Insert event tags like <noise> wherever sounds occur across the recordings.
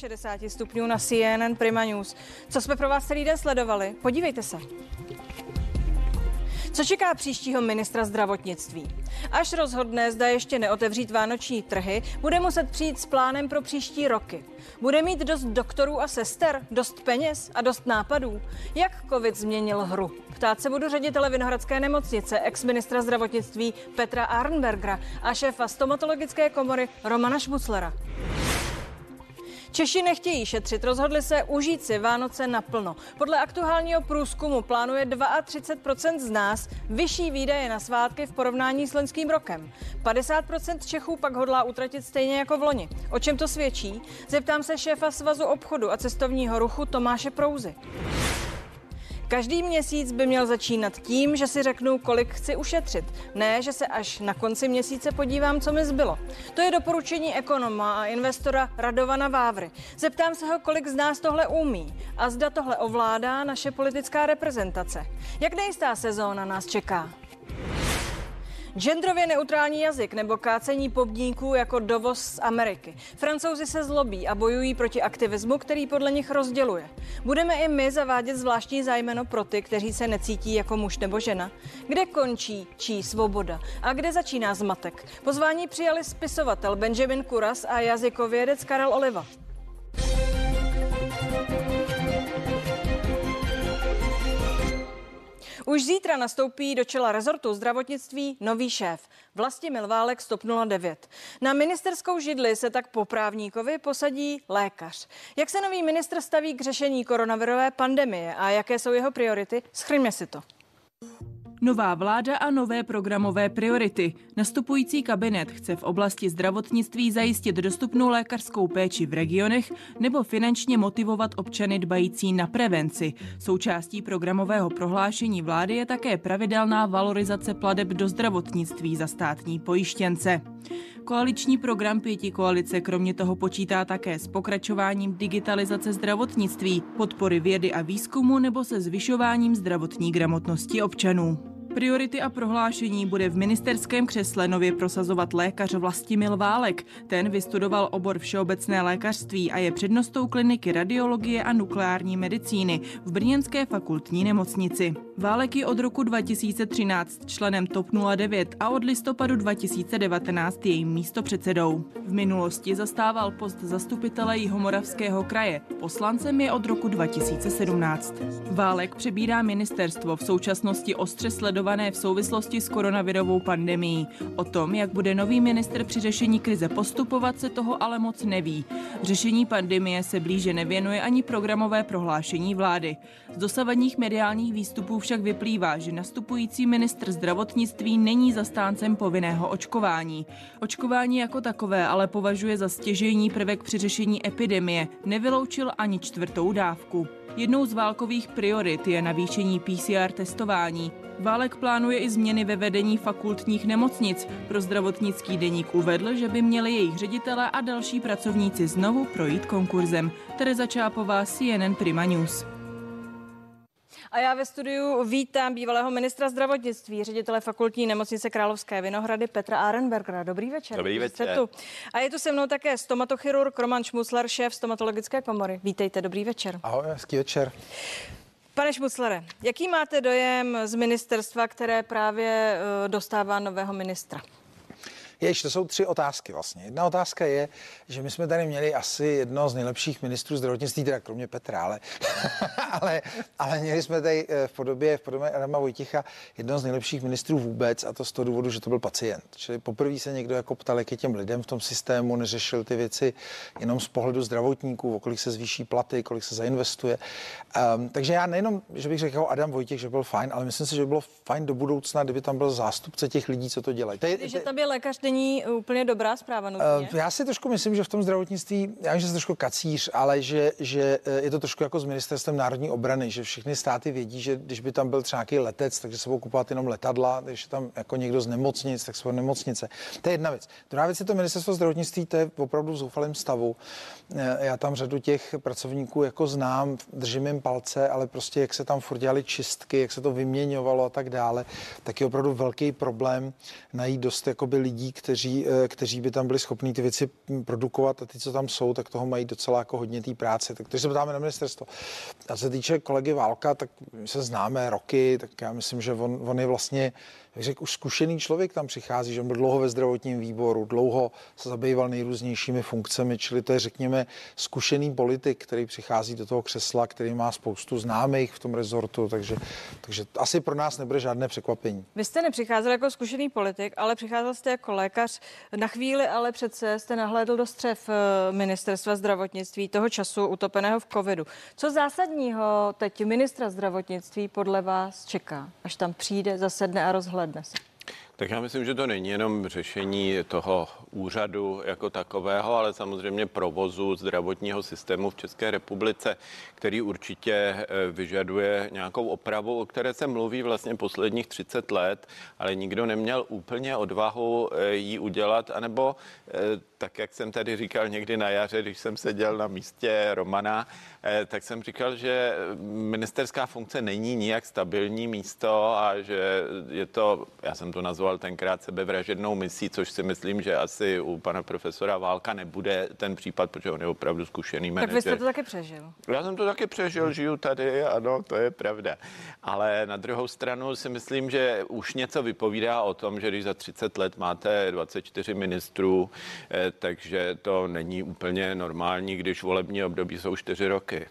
60 stupňů na CNN Prima News. Co jsme pro vás celý den sledovali? Podívejte se. Co čeká příštího ministra zdravotnictví? Až rozhodne, zda ještě neotevřít vánoční trhy, bude muset přijít s plánem pro příští roky. Bude mít dost doktorů a sester, dost peněz a dost nápadů. Jak covid změnil hru? Ptát se budu ředitele Vinohradské nemocnice, ex-ministra zdravotnictví Petra Arnbergera a šéfa stomatologické komory Romana Šmuclera. Češi nechtějí šetřit, rozhodli se užít si Vánoce naplno. Podle aktuálního průzkumu plánuje 32% z nás vyšší výdaje na svátky v porovnání s loňským rokem. 50% Čechů pak hodlá utratit stejně jako v loni. O čem to svědčí? Zeptám se šéfa Svazu obchodu a cestovního ruchu Tomáše Prouzy. Každý měsíc by měl začínat tím, že si řeknu, kolik chci ušetřit. Ne, že se až na konci měsíce podívám, co mi zbylo. To je doporučení ekonoma a investora Radovana Vávry. Zeptám se ho, kolik z nás tohle umí a zda tohle ovládá naše politická reprezentace. Jak nejistá sezóna nás čeká? Genderově neutrální jazyk nebo kácení pobníků jako dovoz z Ameriky. Francouzi se zlobí a bojují proti aktivismu, který podle nich rozděluje. Budeme i my zavádět zvláštní zájmeno pro ty, kteří se necítí jako muž nebo žena? Kde končí čí svoboda a kde začíná zmatek? Pozvání přijali spisovatel Benjamin Kuras a jazykovědec Karel Oliva. Už zítra nastoupí do čela rezortu zdravotnictví nový šéf, Vlastimil Válek 09. Na ministerskou židli se tak po právníkovi posadí lékař. Jak se nový ministr staví k řešení koronavirové pandemie a jaké jsou jeho priority? Schrňme si to. Nová vláda a nové programové priority. Nastupující kabinet chce v oblasti zdravotnictví zajistit dostupnou lékařskou péči v regionech nebo finančně motivovat občany dbající na prevenci. Součástí programového prohlášení vlády je také pravidelná valorizace pladeb do zdravotnictví za státní pojištěnce. Koaliční program pěti koalice kromě toho počítá také s pokračováním digitalizace zdravotnictví, podpory vědy a výzkumu nebo se zvyšováním zdravotní gramotnosti občanů. Priority a prohlášení bude v ministerském křesle nově prosazovat lékař Vlastimil Válek. Ten vystudoval obor všeobecné lékařství a je přednostou kliniky radiologie a nukleární medicíny v Brněnské fakultní nemocnici. Válek je od roku 2013 členem TOP 09 a od listopadu 2019 jejím místopředsedou. V minulosti zastával post zastupitele Jihomoravského kraje. Poslancem je od roku 2017. Válek přebírá ministerstvo v současnosti ostře sledované v souvislosti s koronavirovou pandemií. O tom, jak bude nový minister při řešení krize postupovat, se toho ale moc neví. Řešení pandemie se blíže nevěnuje ani programové prohlášení vlády. Z dosavadních mediálních výstupů však vyplývá, že nastupující ministr zdravotnictví není zastáncem povinného očkování. Očkování jako takové ale považuje za stěžejní prvek při řešení epidemie. Nevyloučil ani čtvrtou dávku. Jednou z válkových priorit je navýšení PCR testování. Válek plánuje i změny ve vedení fakultních nemocnic. Pro zdravotnický deník uvedl, že by měli jejich ředitele a další pracovníci znovu projít konkurzem. Tereza Čápová, CNN Prima News. A já ve studiu vítám bývalého ministra zdravotnictví, ředitele fakultní nemocnice Královské Vinohrady Petra Arenbergera. Dobrý večer. Dobrý večer. Tu. A je tu se mnou také stomatochirurg Roman Šmusler, šéf stomatologické komory. Vítejte, dobrý večer. Ahoj, hezký večer. Pane Šmuclere, jaký máte dojem z ministerstva, které právě eh, dostává nového ministra? Jež, to jsou tři otázky vlastně. Jedna otázka je, že my jsme tady měli asi jedno z nejlepších ministrů zdravotnictví, teda kromě Petra, ale, <laughs> ale, ale měli jsme tady eh, v podobě, v podobě Adama Vojticha jedno z nejlepších ministrů vůbec a to z toho důvodu, že to byl pacient. Čili poprvé se někdo jako ptal, jak je těm lidem v tom systému, neřešil ty věci jenom z pohledu zdravotníků, o kolik se zvýší platy, kolik se zainvestuje. Um, takže já nejenom, že bych řekl Adam Vojtěch, že byl fajn, ale myslím si, že by bylo fajn do budoucna, kdyby tam byl zástupce těch lidí, co to dělají. Že tam je lékař není úplně dobrá zpráva nutně. Uh, já si trošku myslím, že v tom zdravotnictví, já vím, že jsem trošku kacíř, ale že, že eh, je to trošku jako s ministerstvem národní obrany, že všechny státy vědí, že když by tam byl třeba nějaký letec, takže se budou kupovat jenom letadla, když je tam jako někdo z nemocnic, tak jsou nemocnice. To je jedna věc. Druhá věc je to ministerstvo zdravotnictví, to je opravdu v zoufalém stavu. Eh, já tam řadu těch pracovníků jako znám, držím jim palce, ale prostě jak se tam furt dělali čistky, jak se to vyměňovalo a tak dále, tak je opravdu velký problém najít dost jakoby lidí, kteří, eh, kteří by tam byli schopní ty věci produkovat a ty, co tam jsou, tak toho mají docela jako hodně té práce. Tak když se ptáme na ministerstvo. A co se týče kolegy Válka, tak my se známe roky, tak já myslím, že on, on je vlastně jak řekl, už zkušený člověk tam přichází, že on byl dlouho ve zdravotním výboru, dlouho se zabýval nejrůznějšími funkcemi, čili to je, řekněme, zkušený politik, který přichází do toho křesla, který má spoustu známých v tom rezortu, takže, takže asi pro nás nebude žádné překvapení. Vy jste nepřicházel jako zkušený politik, ale přicházel jste jako lékař. Na chvíli ale přece jste nahlédl do střev eh, ministerstva zdravotnictví toho času utopeného v covidu. Co zásadního teď ministra zdravotnictví podle vás čeká, až tam přijde, zasedne a rozhledne? Dnes? Tak já myslím, že to není jenom řešení toho úřadu jako takového, ale samozřejmě provozu zdravotního systému v České republice, který určitě eh, vyžaduje nějakou opravu, o které se mluví vlastně posledních 30 let, ale nikdo neměl úplně odvahu eh, ji udělat, anebo eh, tak, jak jsem tady říkal někdy na jaře, když jsem seděl na místě Romana, tak jsem říkal, že ministerská funkce není nijak stabilní místo a že je to, já jsem to nazval tenkrát sebevražednou misí, což si myslím, že asi u pana profesora Válka nebude ten případ, protože on je opravdu zkušený manažer. Tak vy jste to taky přežil. Já jsem to taky přežil, žiju tady, ano, to je pravda. Ale na druhou stranu si myslím, že už něco vypovídá o tom, že když za 30 let máte 24 ministrů, eh, takže to není úplně normální, když volební období jsou 4 roky.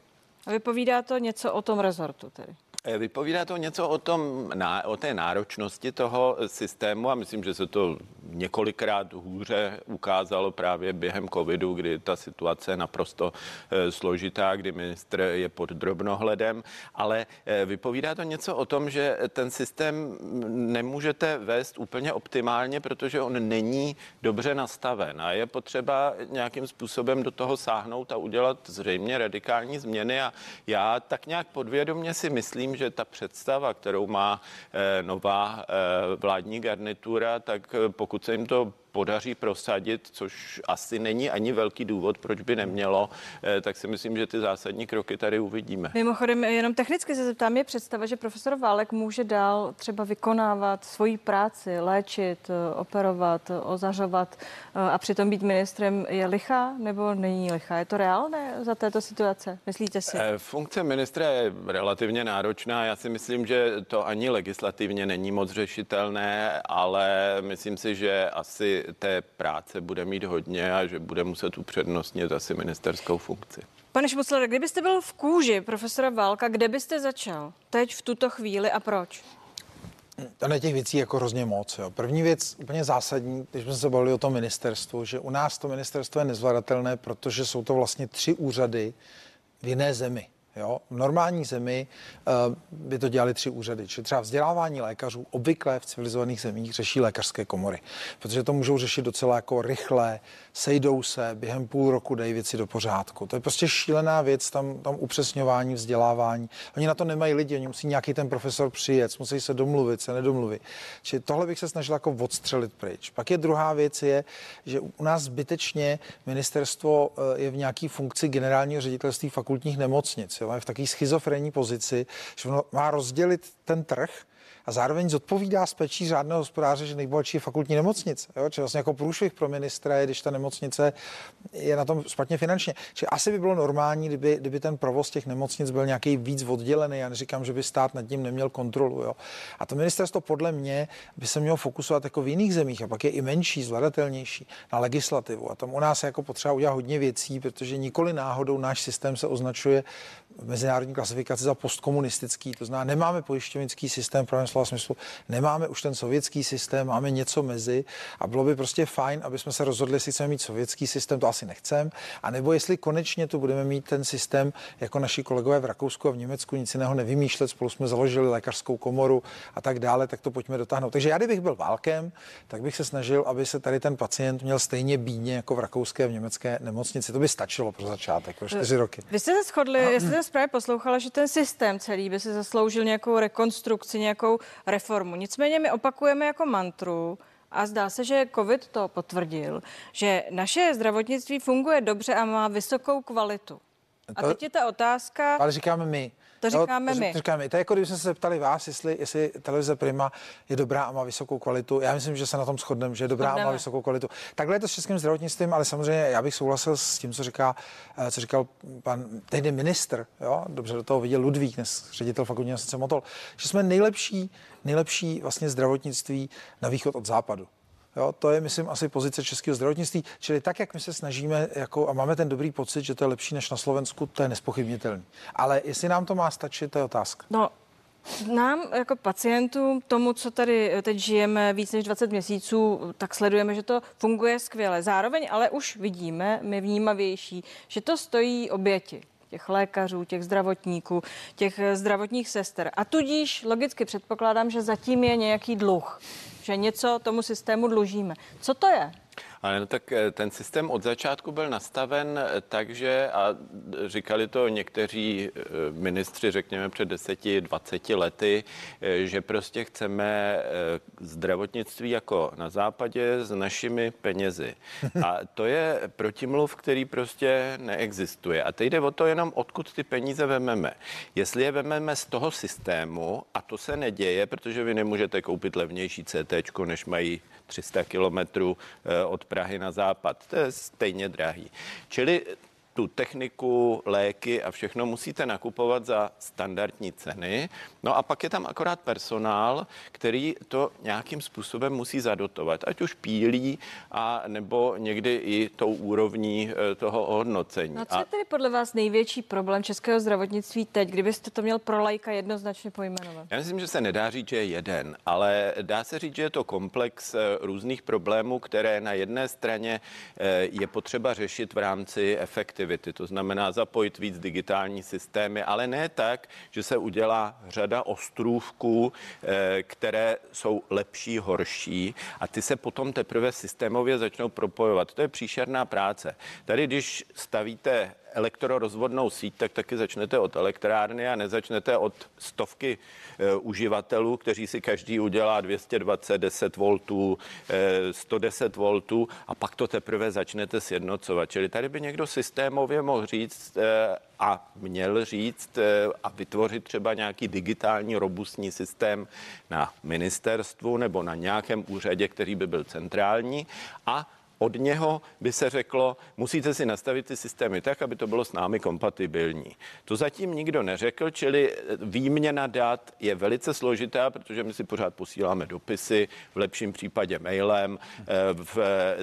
A vypovídá to něco o tom rezortu tedy? Eh, vypovídá to něco o, tom, o té náročnosti toho systému? A myslím, že se to několikrát hůře ukázalo právě během covidu, kdy ta situace je naprosto eh, složitá, kdy ministr je pod drobnohledem, ale eh, vypovídá to něco o tom, že ten systém nemůžete vést úplně optimálně, protože on není dobře nastaven. A je potřeba nějakým způsobem do toho sáhnout a udělat zřejmě radikální změny. A já tak nějak podvědomě si myslím, že ta představa, kterou má eh, nová vládní garnitura, tak pokud se jim to podaří prosadit, což asi není ani velký důvod, proč by nemělo, eh, tak si myslím, že ty zásadní kroky tady uvidíme. Mimochodem, jenom technicky se zeptám, je představa, že profesor Válek může dál třeba vykonávat svoji práci, léčit, eh, operovat, ozařovat eh, a přitom být ministrem je lichá nebo není lichá? Je to reálné za této situace? Myslíte si? Funkce ministra je relativně náročná. Já si myslím, že to ani legislativně není moc řešitelné, ale myslím si, že asi té práce bude mít hodně a že bude muset upřednostnit asi ministerskou funkci. Pane Šmucler, kdybyste byl v kůži profesora Válka, kde byste začal? Teď, v tuto chvíli a proč? Tam je těch věcí jako hrozně moc. Jo. První věc, úplně zásadní, když jsme se bavili o tom ministerstvu, že u nás to ministerstvo je nezvladatelné, protože jsou to vlastně tři úřady v jiné zemi. Jo? V normální zemi uh, by to dělali tři úřady. Čili třeba vzdělávání lékařů obvykle v civilizovaných zemích řeší lékařské komory, protože to můžou řešit docela jako rychle, sejdou se, během půl roku dají věci do pořádku. To je prostě šílená věc, tam, tam upřesňování, vzdělávání. Oni na to nemají lidi, oni musí nějaký ten profesor přijet, musí se domluvit, se nedomluvit. Čili tohle bych se snažil jako odstřelit pryč. Pak je druhá věc je, že u nás zbytečně ministerstvo eh, je v nějaký funkci generálního ředitelství fakultních nemocnic. Jo? Je v takové schizofrenní pozici, že ono má rozdělit ten trh a zároveň zodpovídá z pečí řádného hospodáře, že nejbohatší je fakultní nemocnice. Jo? Či vlastně jako průšvih pro ministra je, když ta nemocnice je na tom špatně finančně. Či asi by bylo normální, kdyby, kdyby ten provoz těch nemocnic byl nějaký víc oddělený. Já neříkám, že by stát nad tím neměl kontrolu. Jo? A to ministerstvo podle mě by se mělo fokusovat jako v jiných zemích a pak je i menší, zvladatelnější na legislativu. A tam u nás je jako potřeba udělat hodně věcí, protože nikoli náhodou náš systém se označuje mezinárodní klasifikaci za postkomunistický. To znamená, nemáme pojišťovnický systém pro slova smyslu, nemáme už ten sovětský systém, máme něco mezi a bylo by prostě fajn, aby jsme se rozhodli, jestli chceme mít sovětský systém, to asi nechcem, a nebo jestli konečně tu budeme mít ten systém jako naši kolegové v Rakousku a v Německu, nic jiného nevymýšlet, spolu jsme založili lékařskou komoru a tak dále, tak to pojďme dotáhnout. Takže já, kdybych byl válkem, tak bych se snažil, aby se tady ten pacient měl stejně bídně jako v rakouské a v německé nemocnici. To by stačilo pro začátek, pro čtyři roky. Vy jste se shodli, no. jestli jsem právě poslouchala, že ten systém celý by se zasloužil nějakou rekonstrukci, nějakou reformu. Nicméně my opakujeme jako mantru, a zdá se, že COVID to potvrdil, že naše zdravotnictví funguje dobře a má vysokou kvalitu. A teď je ta otázka... Ale říkáme my. To říkáme no, my. To říkáme To je jako kdybychom se zeptali vás, jestli, jestli televize Prima je dobrá a má vysokou kvalitu. Já myslím, že se na tom shodneme, že je dobrá Shodneme. a má vysokou kvalitu. Takhle je to s českým zdravotnictvím, ale samozřejmě já bych souhlasil s tím, co, říká, eh, co říkal pan tehdy ministr, jo? dobře do toho viděl Ludvík, dnes ředitel fakultní Motol, že jsme nejlepší, nejlepší vlastně zdravotnictví na východ od západu. Jo, to je, myslím, asi pozice českého zdravotnictví. Čili tak, jak my se snažíme jako, a máme ten dobrý pocit, že to je lepší než na Slovensku, to je nespochybnitelný. Ale jestli nám to má stačit, to je otázka. No, nám jako pacientům, tomu, co tady teď žijeme víc než 20 měsíců, tak sledujeme, že to funguje skvěle. Zároveň ale už vidíme, my vnímavější, že to stojí oběti těch lékařů, těch zdravotníků, těch zdravotních sester. A tudíž logicky předpokládám, že zatím je nějaký dluh že něco tomu systému dlužíme. Co to je? Ale no tak eh, ten systém od začátku byl nastaven eh, takže, a říkali to někteří eh, ministři, řekněme před 10-20 lety, že prostě chceme zdravotnictví jako na západě s našimi penězi. <laughs> A to je protimluv, který prostě neexistuje. A teď jde o to jenom, odkud ty peníze vememe. Jestli je vememe z toho systému, a to se neděje, protože vy nemůžete koupit levnější CT, než mají 300 kilometrů od Prahy na západ. To je stejně drahý. Čili tu techniku, léky a všechno musíte nakupovat za standardní ceny. No a pak je tam akorát personál, který to nějakým způsobem musí zadotovat, ať už pílí, a nebo někdy i tou úrovní e, toho ohodnocení. No co je tedy podle vás největší problém českého zdravotnictví teď, kdybyste to měl pro lajka jednoznačně pojmenovat? Já myslím, že se nedá říct, že je jeden, ale dá se říct, že je to komplex e, různých problémů, které na jedné straně e, je potřeba řešit v rámci efektivity efektivity, to znamená zapojit víc digitální systémy, ale ne tak, že se udělá řada ostrůvků, eh, které jsou lepší, horší a ty se potom teprve systémově začnou propojovat. To je příšerná práce. Tady, když stavíte elektrorozvodnou síť, tak taky začnete od elektrárny a nezačnete od stovky e, uživatelů, kteří si každý udělá 220, 10 voltů, e, 110 voltů a pak to teprve začnete sjednocovat. Čili tady by někdo systémově mohl říct e, a měl říct e, a vytvořit třeba nějaký digitální robustní systém na ministerstvu nebo na nějakém úřadě, který by byl centrální a od něho by se řeklo, musíte si nastavit ty systémy tak, aby to bylo s námi kompatibilní. To zatím nikdo neřekl, čili výměna dat je velice složitá, protože my si pořád posíláme dopisy, v lepším případě mailem, eh, v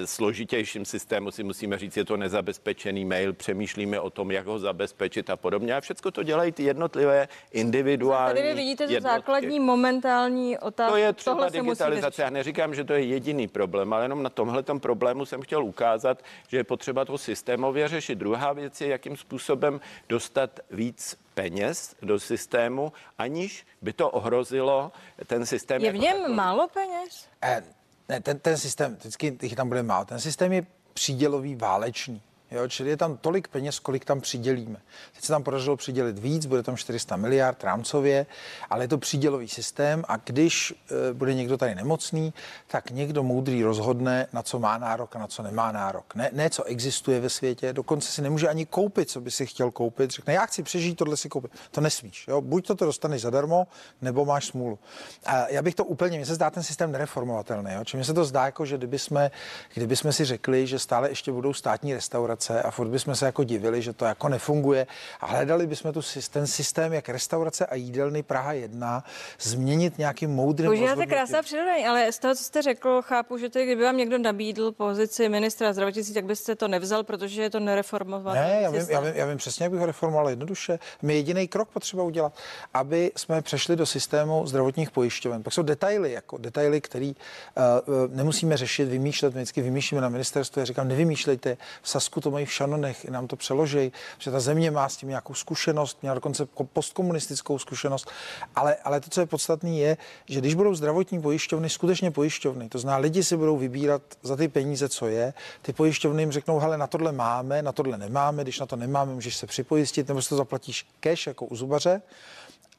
složitějším systému si musíme říct, je to nezabezpečený mail, přemýšlíme o tom, jak ho zabezpečit a podobně. A všechno to dělají ty jednotlivé individuální. Tady vy vidíte, že základní momentální otázka. To je třeba digitalizace. Já neříkám, že to je jediný problém, ale jenom na tomhle problému jsem chtěl ukázat, že je potřeba to systémově řešit. Druhá věc je, jakým způsobem dostat víc peněz do systému, aniž by to ohrozilo ten systém. Je v něm jako málo peněz? Eh, ne, ten, ten systém, vždycky jich tam bude málo. Ten systém je přídělový válečný. Jo, čili je tam tolik peněz, kolik tam přidělíme. Teď se tam podařilo přidělit víc, bude tam 400 miliard rámcově, ale je to přídělový systém a když e, bude někdo tady nemocný, tak někdo moudrý rozhodne, na co má nárok a na co nemá nárok. Ne, ne co existuje ve světě, dokonce si nemůže ani koupit, co by si chtěl koupit. Řekne, já chci přežít, tohle si koupit. To nesmíš. Jo? Buď to, to dostaneš zadarmo, nebo máš smůlu. A já bych to úplně, mně se zdá ten systém nereformovatelný. Jo? Mně se to zdá, jako, že kdyby jsme, kdyby jsme si řekli, že stále ještě budou státní restaurace, restaurace a furt bychom se jako divili, že to jako nefunguje a hledali bychom tu, ten systém, jak restaurace a jídelny Praha 1 změnit nějakým moudrým Používáte krásná přirovnání, ale z toho, co jste řekl, chápu, že to, kdyby vám někdo nabídl pozici ministra zdravotnictví, tak byste to nevzal, protože je to nereformovat. Ne, já vím, já, vím, já vím přesně, jak bych ho reformoval jednoduše. My jediný krok potřeba udělat, aby jsme přešli do systému zdravotních pojišťoven. Pak jsou detaily, jako detaily, který uh, nemusíme řešit, vymýšlet. My vždycky vymýšlíme na ministerstvu. Já říkám, nevymýšlejte. V Sasku to mají v šanonech, nám to přeloží, že ta země má s tím nějakou zkušenost, měla dokonce postkomunistickou zkušenost, ale, ale to, co je podstatné, je, že když budou zdravotní pojišťovny skutečně pojišťovny, to znamená, lidi si budou vybírat za ty peníze, co je, ty pojišťovny jim řeknou, hele, na tohle máme, na tohle nemáme, když na to nemáme, můžeš se připojistit, nebo si to zaplatíš cash jako u zubaře,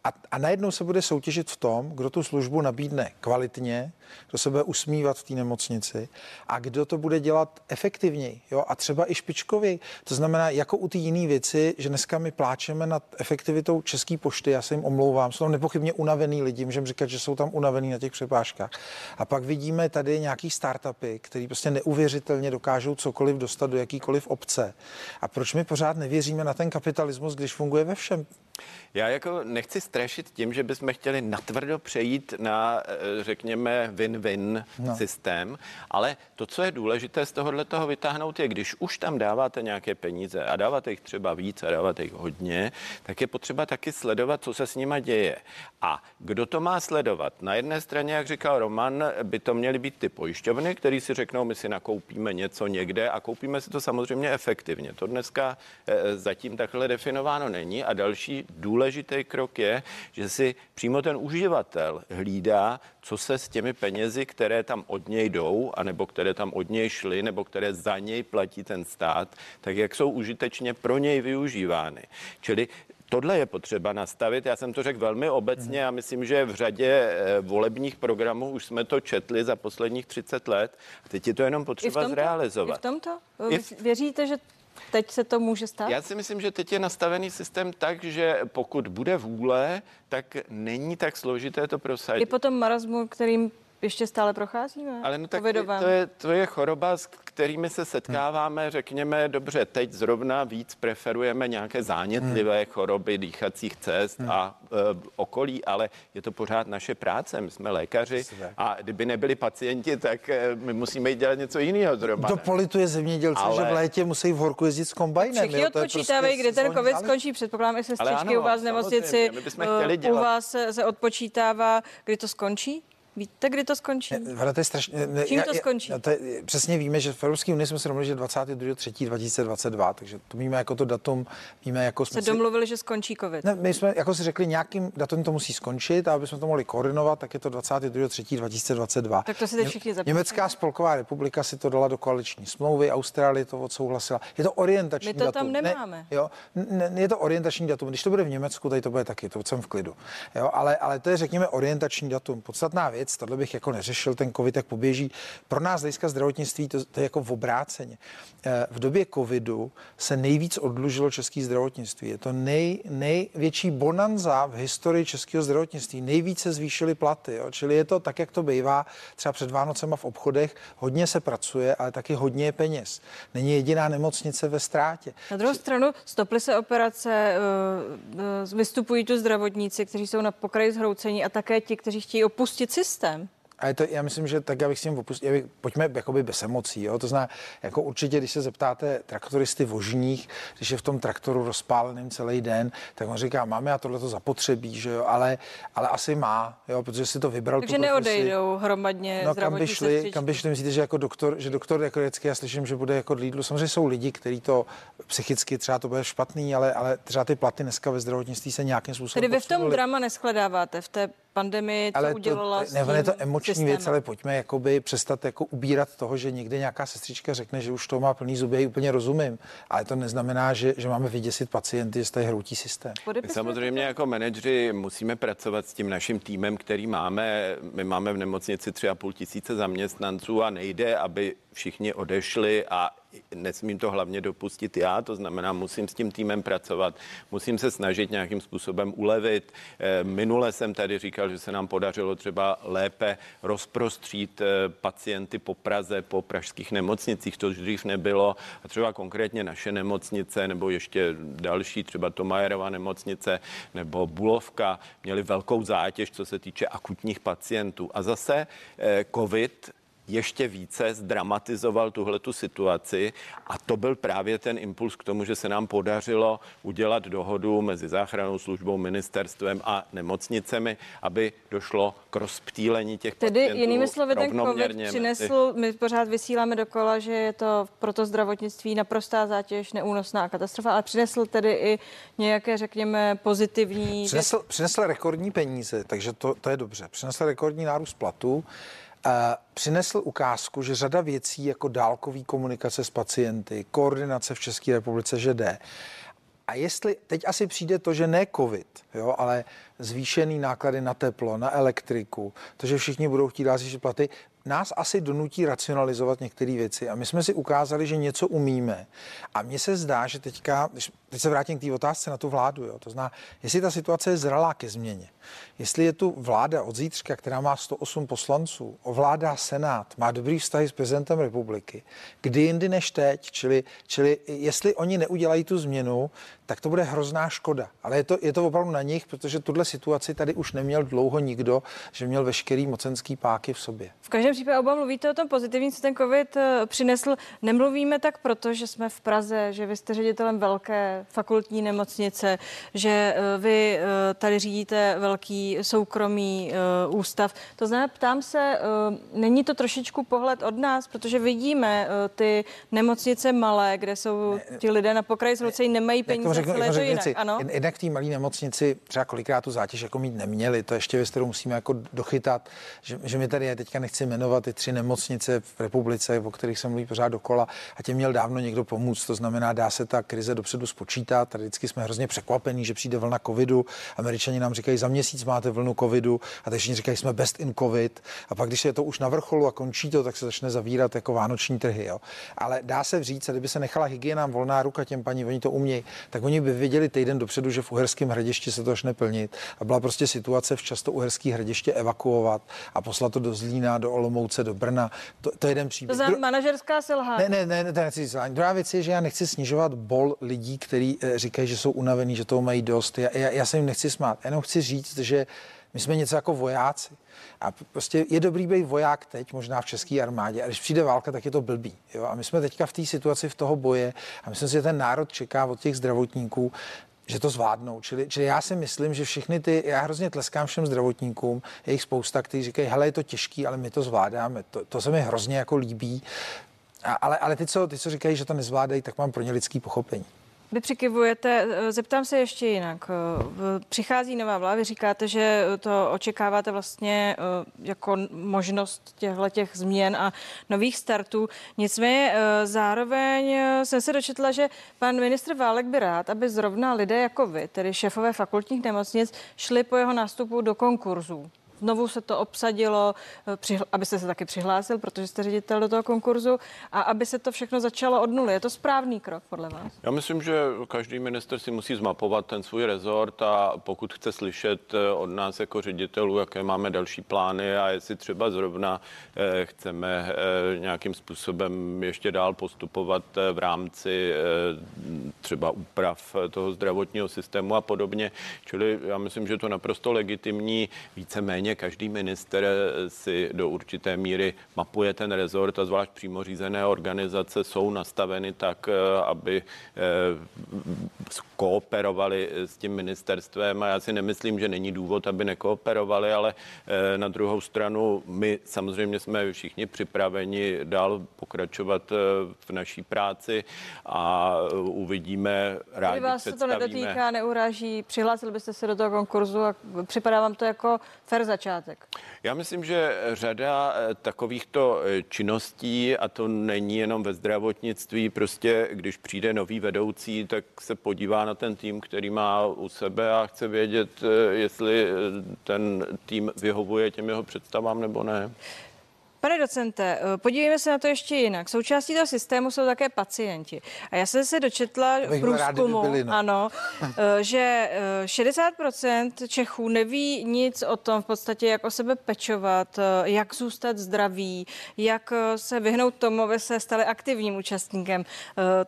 A, a najednou se bude soutěžit v tom, kdo tu službu nabídne kvalitně, kdo se bude usmívat v té nemocnici a kdo to bude dělat efektivněji jo? a třeba i špičkověji. To znamená, jako u té jiné věci, že dneska my pláčeme nad efektivitou České pošty, já se jim omlouvám, jsou tam nepochybně unavený lidi, můžeme říkat, že jsou tam unavený na těch přepážkách. A pak vidíme tady nějaký startupy, který prostě neuvěřitelně dokážou cokoliv dostat do jakýkoliv obce. A proč my pořád nevěříme na ten kapitalismus, když funguje ve všem? Já jako nechci strašit tím, že bychom chtěli natvrdo přejít na, eh, řekněme, win-win no. systém, ale to, co je důležité z tohohle toho vytáhnout, je, když už tam dáváte nějaké peníze a dáváte jich třeba víc a dáváte jich hodně, tak je potřeba taky sledovat, co se s nima děje. A kdo to má sledovat? Na jedné straně, jak říkal Roman, by to měly být ty pojišťovny, které si řeknou, my si nakoupíme něco někde a koupíme si to samozřejmě efektivně. To dneska eh, zatím takhle definováno není. A další důležitý krok je, že si přímo ten uživatel hlídá, co se s těmi penězi, které tam od něj jdou, anebo které tam od něj šly, nebo které za něj platí ten stát, tak jak jsou užitečně pro něj využívány. Čili Tohle je potřeba nastavit. Já jsem to řekl velmi obecně a myslím, že v řadě eh, volebních programů už jsme to četli za posledních 30 let. A teď je to jenom potřeba I v tomto, zrealizovat. I v tomto? Věříte, že teď se to může stát? Já si myslím, že teď je nastavený systém tak, že pokud bude vůle, tak není tak složité to prosadit. I po tom marazmu, kterým ještě stále procházíme? Ale no tak to je, to je choroba, s kterými se setkáváme, řekněme, dobře, teď zrovna víc preferujeme nějaké zánětlivé hmm. choroby dýchacích cest hmm. a e, okolí, ale je to pořád naše práce. My jsme lékaři a kdyby nebyli pacienti, tak e, my musíme dělat něco jiného zrovna. To polituje zemědělce, ale... že v létě musí v horku jezdit s kombajnem. Všichni odpočítávají, prostě kdy ten covid ale... skončí. Předpokládám, že sestřičky u vás v nemocnici, u vás se odpočítává, kdy to skončí? Víte, kdy to skončí? Ne, to je strašně, ne, Čím já, to skončí? Já, to je, přesně víme, že v Evropské unii jsme se domluvili, že 22.3.2022, takže to víme jako to datum, víme jako jsme se domluvili, že skončí covid. Ne, my jsme jako si řekli, nějakým datum to musí skončit a aby jsme to mohli koordinovat, tak je to 22.3.2022. Tak to si teď všichni zapomněli. Německá spolková republika si to dala do koaliční smlouvy, Austrálie to odsouhlasila. Je to orientační My to datum. tam nemáme. Ne, jo, ne, je to orientační datum. Když to bude v Německu, tady to bude taky, to jsem v klidu. Jo, ale, ale to je, řekněme, orientační datum. Podstatná věc, tohle bych jako neřešil řešil ten covid, jak poběží. Pro nás hlediska zdravotnictví to, to je jako v obráceně. Eh, v době covidu se nejvíc odlužilo české zdravotnictví. Je to nej, největší bonanza v historii českého zdravotnictví. Nejvíce zvýšily platy. Jo? Čili je to tak, jak to bývá třeba před Vánocema v obchodech. Hodně se pracuje, ale taky hodně je peněz. Není jediná nemocnice ve ztrátě. Na druhou Či... stranu stoply se operace, eh, eh, vystupují tu zdravotníci, kteří jsou na pokraji zhroucení a také ti, kteří chtějí opustit systém. A je to, já myslím, že tak, abych s tím opustil, bych, pojďme jakoby bez emocí. Jo? To znamená, jako určitě, když se zeptáte traktoristy vožních, když je v tom traktoru rozpáleným celý den, tak on říká, máme já tohle to zapotřebí, že jo? Ale, ale asi má, jo? protože si to vybral. Takže neodejdou hromadně no, kam by šli, kam by šli, myslíte, že jako doktor, že doktor jako vždycky, já slyším, že bude jako Lidlu. Samozřejmě jsou lidi, kteří to psychicky třeba to bude špatný, ale, ale třeba ty platy dneska ve zdravotnictví se nějakým způsobem. Tedy vy v tom drama neshledáváte, v té pandemii, co ale udělala to, ne, je to emoční systémem. věc, ale pojďme jakoby přestat jako ubírat toho, že někde nějaká sestřička řekne, že už to má plný zuby, úplně rozumím. Ale to neznamená, že, že máme vyděsit pacienty, že tady hroutí systém. My samozřejmě jako manažři musíme pracovat s tím naším týmem, který máme. My máme v nemocnici 3,5 tisíce zaměstnanců a nejde, aby všichni odešli a nesmím to hlavně dopustit já, to znamená, musím s tím týmem pracovat, musím se snažit nějakým způsobem ulevit. Eh, minule jsem tady říkal, že se nám podařilo třeba lépe rozprostřít eh, pacienty po Praze, po pražských nemocnicích, to dřív nebylo. A třeba konkrétně naše nemocnice, nebo ještě další, třeba Tomajerova nemocnice, nebo Bulovka, měli velkou zátěž, co se týče akutních pacientů. A zase eh, COVID ještě více zdramatizoval tuhle tu situaci a to byl právě ten impuls k tomu, že se nám podařilo udělat dohodu mezi záchranou službou, ministerstvem a nemocnicemi, aby došlo k rozptýlení těch Tedy pacientů jinými slovy ten COVID přinesl, my pořád vysíláme dokola, že je to pro to zdravotnictví naprostá zátěž, neúnosná katastrofa, ale přinesl tedy i nějaké, řekněme, pozitivní... Přinesl, přinesl rekordní peníze, takže to, to je dobře. Přinesl rekordní nárůst platů přinesl ukázku, že řada věcí jako dálkový komunikace s pacienty, koordinace v České republice, že jde. A jestli teď asi přijde to, že ne covid, jo, ale zvýšený náklady na teplo, na elektriku, to, že všichni budou chtít dát platy, nás asi donutí racionalizovat některé věci. A my jsme si ukázali, že něco umíme. A mně se zdá, že teďka, když teď se vrátím k té otázce na tu vládu, jo, to zná, jestli ta situace je zralá ke změně. Jestli je tu vláda od zítřka, která má 108 poslanců, ovládá Senát, má dobrý vztahy s prezidentem republiky, kdy jindy než teď, čili, čili jestli oni neudělají tu změnu, tak to bude hrozná škoda. Ale je to, je to opravdu na nich, protože tuhle situaci tady už neměl dlouho nikdo, že měl veškerý mocenský páky v sobě. V každém případě oba mluvíte o tom pozitivním, co ten COVID eh, přinesl. Nemluvíme tak proto, že jsme v Praze, že vy jste ředitelem velké fakultní nemocnice, že eh, vy eh, tady řídíte velký soukromý ústav. To znamená, ptám se, není to trošičku pohled od nás, protože vidíme ty nemocnice malé, kde jsou ti lidé na pokraji zhroucení, nemají peníze řeknu, celé to jinak. Ano? Jednak v té malé nemocnici třeba kolikrát tu zátěž jako mít neměli, to ještě věc, kterou musíme jako dochytat, že, že my tady teďka nechci jmenovat ty tři nemocnice v republice, o kterých se mluví pořád dokola a těm měl dávno někdo pomoct. To znamená, dá se ta krize dopředu spočítat. Tady vždycky jsme hrozně překvapení, že přijde vlna covidu. Američani nám říkají, za měsíc máte vlnu covidu a teď říkají, jsme best in covid. A pak, když je to už na vrcholu a končí to, tak se začne zavírat jako vánoční trhy. Jo. Ale dá se říct, kdyby se nechala hygienám volná ruka těm paní, oni to umějí, tak oni by věděli týden dopředu, že v Uherském hradišti se to až neplnit. A byla prostě situace v často Uherský hradiště evakuovat a poslat to do Zlína, do Olomouce, do Brna. To, to je jeden příběh. To znamená manažerská selhání. Ne, ne, ne, ne, to nechci selhání. Druhá věc je, že já nechci snižovat bol lidí, kteří e, říkají, že jsou unavení, že toho mají dost. Já, já, já se jim nechci smát. Jenom chci říct, že my jsme něco jako vojáci. A prostě je dobrý být voják teď, možná v české armádě, a když přijde válka, tak je to blbý. Jo? A my jsme teďka v té situaci v toho boje a myslím si, že ten národ čeká od těch zdravotníků, že to zvládnou. Čili, čili já si myslím, že všechny ty, já hrozně tleskám všem zdravotníkům, je jich spousta, kteří říkají, hele, je to těžký, ale my to zvládáme. To, to se mi hrozně jako líbí. A, ale, ale ty, co, ty, co říkají, že to nezvládají, tak mám pro ně lidský pochopení. Vy přikivujete, eh, zeptám se ještě jinak. Eh, přichází nová vláda, vy říkáte, že to očekáváte vlastně eh, jako možnost těchto těch změn a nových startů. Nicméně zároveň jsem se dočetla, že pan ministr Válek by rád, aby zrovna lidé jako vy, tedy šefové fakultních nemocnic, šli po jeho nástupu do konkurzů. Znovu se to obsadilo, eh, abyste se taky přihlásil, protože jste ředitel do toho konkurzu a aby se to všechno začalo od nuly. Je to správný krok podle vás? Já myslím, že každý minister si musí zmapovat ten svůj rezort a pokud chce slyšet eh, od nás jako ředitelů, jaké máme další plány a jestli třeba zrovna eh, chceme nějakým způsobem ještě dál postupovat v rámci třeba úprav toho zdravotního systému a podobně. Čili já myslím, že to naprosto legitimní, víceméně Samozřejmě každý minister si do určité míry mapuje ten rezort a zvlášť přímo řízené organizace jsou nastaveny tak, eh, aby eh, kooperovali s tím ministerstvem. A já si nemyslím, že není důvod, aby nekooperovali, ale eh, na druhou stranu my samozřejmě jsme všichni připraveni dál pokračovat v naší práci a uvidíme, rádi vás se to nedotýká, neuráží, přihlásil byste se do toho konkurzu a připadá vám to jako fair začátek? Já myslím, že řada eh, takovýchto eh, činností, a to není jenom ve zdravotnictví, prostě když přijde nový vedoucí, tak se podívá na ten tým, který má u sebe a chce vědět, eh, jestli ten tým vyhovuje těm jeho představám nebo ne. Pane docente, eh, podívejme se na to ještě jinak. Součástí toho systému jsou také pacienti. A já jsem se dočetla v průzkumu, byli, no. ano, eh, že 60% eh, Čechů neví nic o tom v podstatě, jak o sebe pečovat, jak zůstat zdraví, jak se vyhnout tomu, aby se stali aktivním účastníkem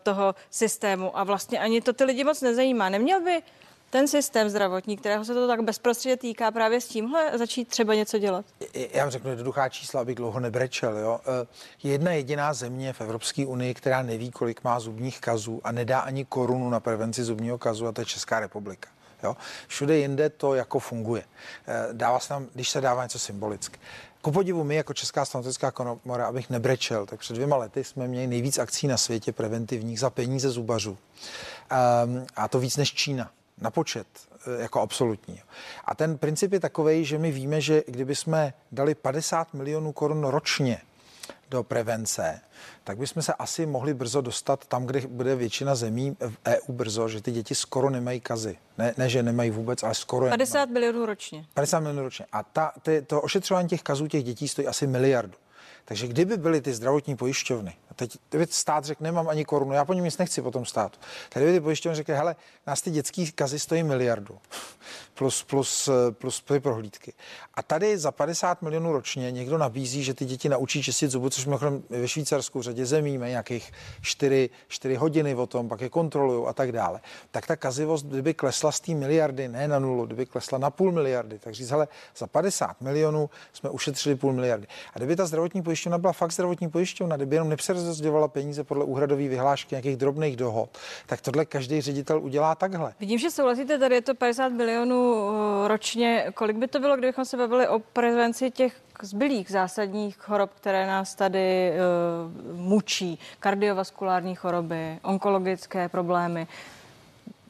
toho systému. A vlastně ani to ty lidi moc nezajímá. Neměl by ten systém zdravotní, kterého se to tak bezprostředně týká, právě s tímhle začít třeba něco dělat? Já vám řeknu jednoduchá čísla, abych dlouho nebrečel. Jo. Eh, je jedna jediná země v Evropské unii, která neví, kolik má zubních kazů a nedá ani korunu na prevenci zubního kazu, a to je Česká republika. Jo. Všude jinde to jako funguje. Eh, dává se tam, když se dává něco symbolicky. Ku podivu my jako Česká stomatologická komora, abych nebrečel, tak před dvěma lety jsme měli nejvíc akcí na světě preventivních za peníze zubařů. Um, a to víc než Čína na počet eh, jako absolutní. A ten princip je takový, že my víme, že kdyby jsme dali 50 milionů korun ročně do prevence, tak bychom se asi mohli brzo dostat tam, kde bude většina zemí v EU brzo, že ty děti skoro nemají kazy. Ne, ne že nemají vůbec, ale skoro 50 milionů ročně. 50 milionů ročně. A ta, ty, to ošetřování těch kazů těch dětí stojí asi miliardu. Takže kdyby byly ty zdravotní pojišťovny, a teď kdyby stát řekl, nemám ani korunu, já po něm nic nechci po tom státu, tak kdyby ty pojišťovny řekly, hele, nás ty dětský kazy stojí miliardu, <laughs> plus, plus, plus, plus prohlídky. A tady za 50 milionů ročně někdo nabízí, že ty děti naučí čistit zuby, což mimochodem ve Švýcarsku v řadě zemí mají nějakých 4, 4 hodiny o tom, pak je kontrolují a tak dále. Tak ta kazivost, kdyby klesla z té miliardy, ne na nulu, kdyby klesla na půl miliardy, tak říct, hele, za 50 milionů jsme ušetřili půl miliardy. A kdyby ta zdravotní pojišťovna byla fakt zdravotní pojišťovna, kdyby jenom nepřerozdělovala peníze podle úhradové vyhlášky nějakých drobných dohod, tak tohle každý ředitel udělá takhle. Vidím, že souhlasíte, tady je to 50 milionů uh, ročně. Kolik by to bylo, kdybychom se bavili o prevenci těch zbylých zásadních chorob, které nás tady uh, mučí, kardiovaskulární choroby, onkologické problémy.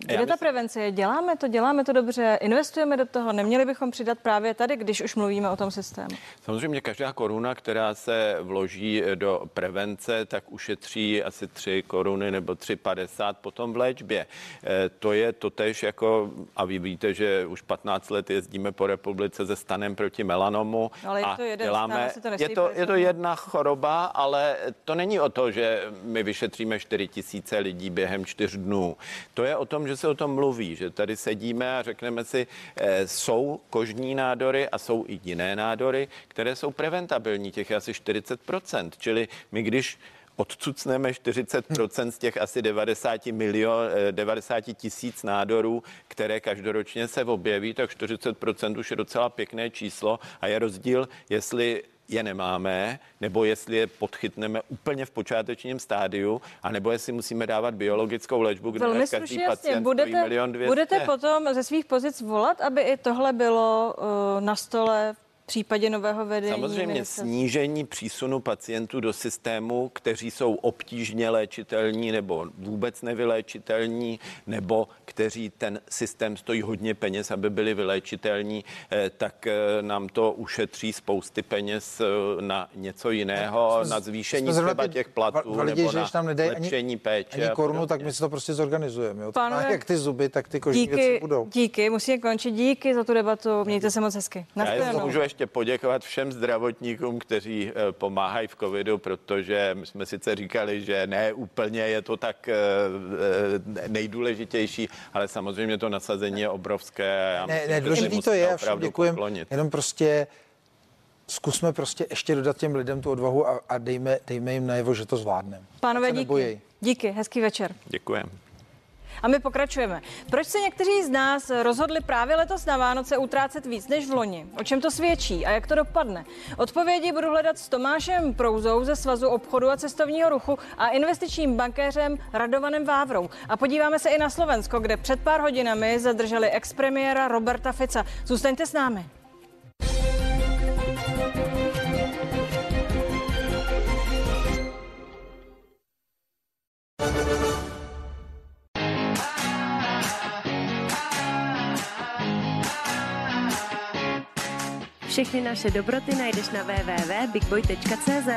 Kde ta prevence je? Děláme to, děláme to dobře, investujeme do toho. Neměli bychom přidat právě tady, když už mluvíme o tom systému. Samozřejmě každá koruna, která se vloží do prevence, tak ušetří asi 3 koruny nebo 3,50 potom v léčbě. Eh, to je totež jako, a vy víte, že už 15 let jezdíme po republice se stanem proti melanomu. Ale je to jeden děláme, to je, to, je to jedna choroba, ale to není o to, že my vyšetříme 4 tisíce lidí během 4 dnů. To je o tom, že se o tom mluví, že tady sedíme a řekneme si, eh, jsou kožní nádory a jsou i jiné nádory, které jsou preventabilní, těch asi 40%. Čili my když odcucneme 40% z těch asi 90, milion, 90 eh, tisíc nádorů, které každoročně se objeví, tak 40% už je docela pěkné číslo a je rozdíl, jestli je nemáme, nebo jestli je podchytneme úplně v počátečním stádiu, anebo jestli musíme dávat biologickou léčbu, kde Velmi každý jasně. pacient budete, milion budete potom ze svých pozic volat, aby i tohle bylo uh, na stole případě nového vedení? Samozřejmě snížení přísunu pacientů do systému, kteří jsou obtížně léčitelní nebo vůbec nevyléčitelní, nebo kteří ten systém stojí hodně peněz, aby byli vyléčitelní, eh, tak eh, nám to ušetří spousty peněz eh, na něco jiného, jsme, na zvýšení třeba těch platů v, nebo že na lepšení ani, péče. Ani korunu, tak my si to prostě zorganizujeme. Jo? Pánové, jak ty zuby, tak ty kožní díky, věci budou. Díky, musíme končit. Díky za tu debatu. Mějte se moc hezky. Já můžu ještě poděkovat všem zdravotníkům, kteří pomáhají v covidu, protože my jsme sice říkali, že ne úplně je to tak nejdůležitější, ale samozřejmě to nasazení je obrovské. Já ne, ne, důležitý to je, všem děkujem, jenom prostě zkusme prostě ještě dodat těm lidem tu odvahu a, a dejme, dejme jim najevo, že to zvládneme. Pánové, díky. Díky, hezký večer. Děkujeme. A my pokračujeme. Proč se někteří z nás rozhodli právě letos na Vánoce utrácet víc než v loni? O čem to svědčí a jak to dopadne? Odpovědi budu hledat s Tomášem Prouzou ze Svazu obchodu a cestovního ruchu a investičním bankéřem Radovanem Vávrou. A podíváme se i na Slovensko, kde před pár hodinami zadrželi expremiéra Roberta Fica. Zůstaňte s námi. Všechny naše dobroty najdeš na www.bigboy.cz.